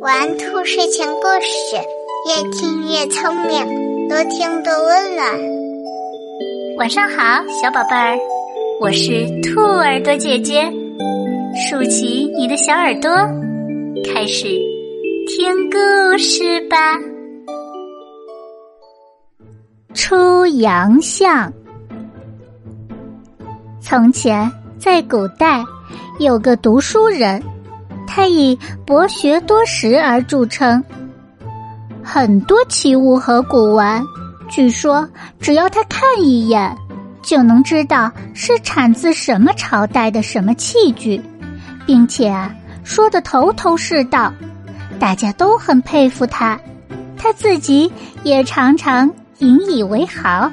玩兔睡前故事，越听越聪明，多听多温暖。晚上好，小宝贝儿，我是兔耳朵姐姐，竖起你的小耳朵，开始听故事吧。出洋相。从前，在古代，有个读书人。他以博学多识而著称，很多器物和古玩，据说只要他看一眼，就能知道是产自什么朝代的什么器具，并且啊说的头头是道，大家都很佩服他，他自己也常常引以为豪，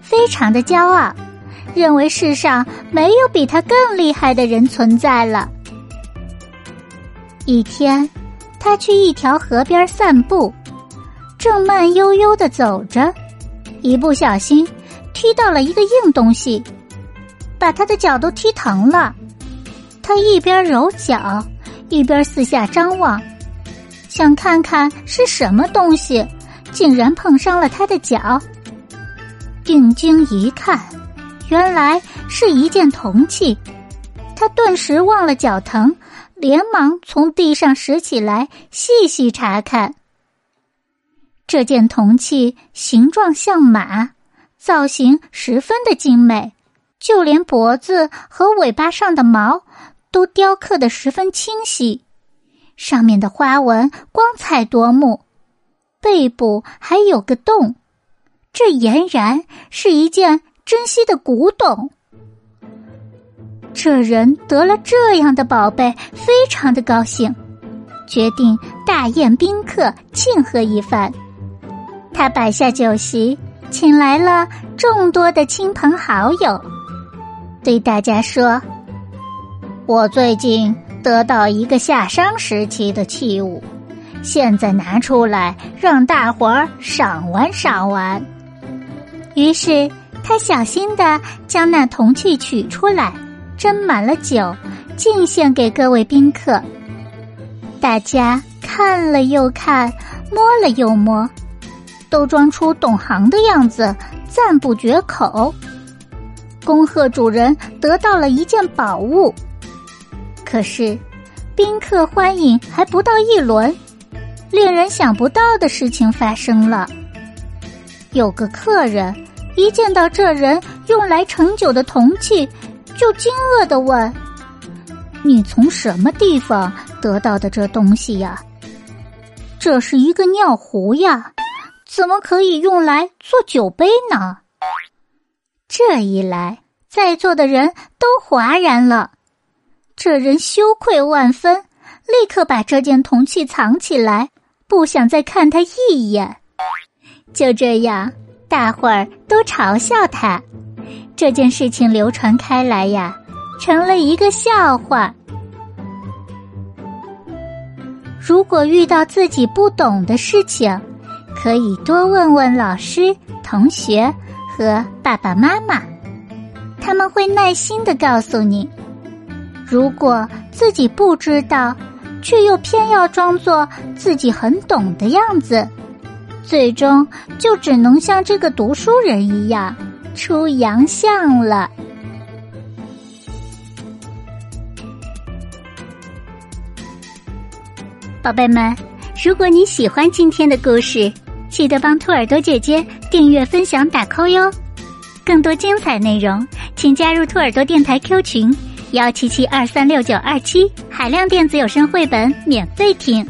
非常的骄傲，认为世上没有比他更厉害的人存在了。一天，他去一条河边散步，正慢悠悠的走着，一不小心踢到了一个硬东西，把他的脚都踢疼了。他一边揉脚，一边四下张望，想看看是什么东西，竟然碰伤了他的脚。定睛一看，原来是一件铜器，他顿时忘了脚疼。连忙从地上拾起来，细细查看。这件铜器形状像马，造型十分的精美，就连脖子和尾巴上的毛都雕刻的十分清晰，上面的花纹光彩夺目，背部还有个洞，这俨然是一件珍稀的古董。这人得了这样的宝贝，非常的高兴，决定大宴宾客，庆贺一番。他摆下酒席，请来了众多的亲朋好友，对大家说：“我最近得到一个夏商时期的器物，现在拿出来让大伙儿赏玩赏玩。”于是他小心的将那铜器取出来。斟满了酒，敬献给各位宾客。大家看了又看，摸了又摸，都装出懂行的样子，赞不绝口，恭贺主人得到了一件宝物。可是，宾客欢迎还不到一轮，令人想不到的事情发生了。有个客人一见到这人用来盛酒的铜器。就惊愕的问：“你从什么地方得到的这东西呀？”“这是一个尿壶呀，怎么可以用来做酒杯呢？”这一来，在座的人都哗然了。这人羞愧万分，立刻把这件铜器藏起来，不想再看他一眼。就这样，大伙儿都嘲笑他。这件事情流传开来呀，成了一个笑话。如果遇到自己不懂的事情，可以多问问老师、同学和爸爸妈妈，他们会耐心的告诉你。如果自己不知道，却又偏要装作自己很懂的样子，最终就只能像这个读书人一样。出洋相了，宝贝们！如果你喜欢今天的故事，记得帮兔耳朵姐姐订阅、分享、打 call 哟。更多精彩内容，请加入兔耳朵电台 Q 群幺七七二三六九二七，海量电子有声绘本免费听。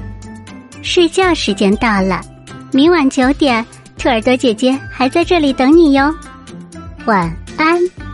睡觉时间到了，明晚九点，兔耳朵姐姐还在这里等你哟。晚安。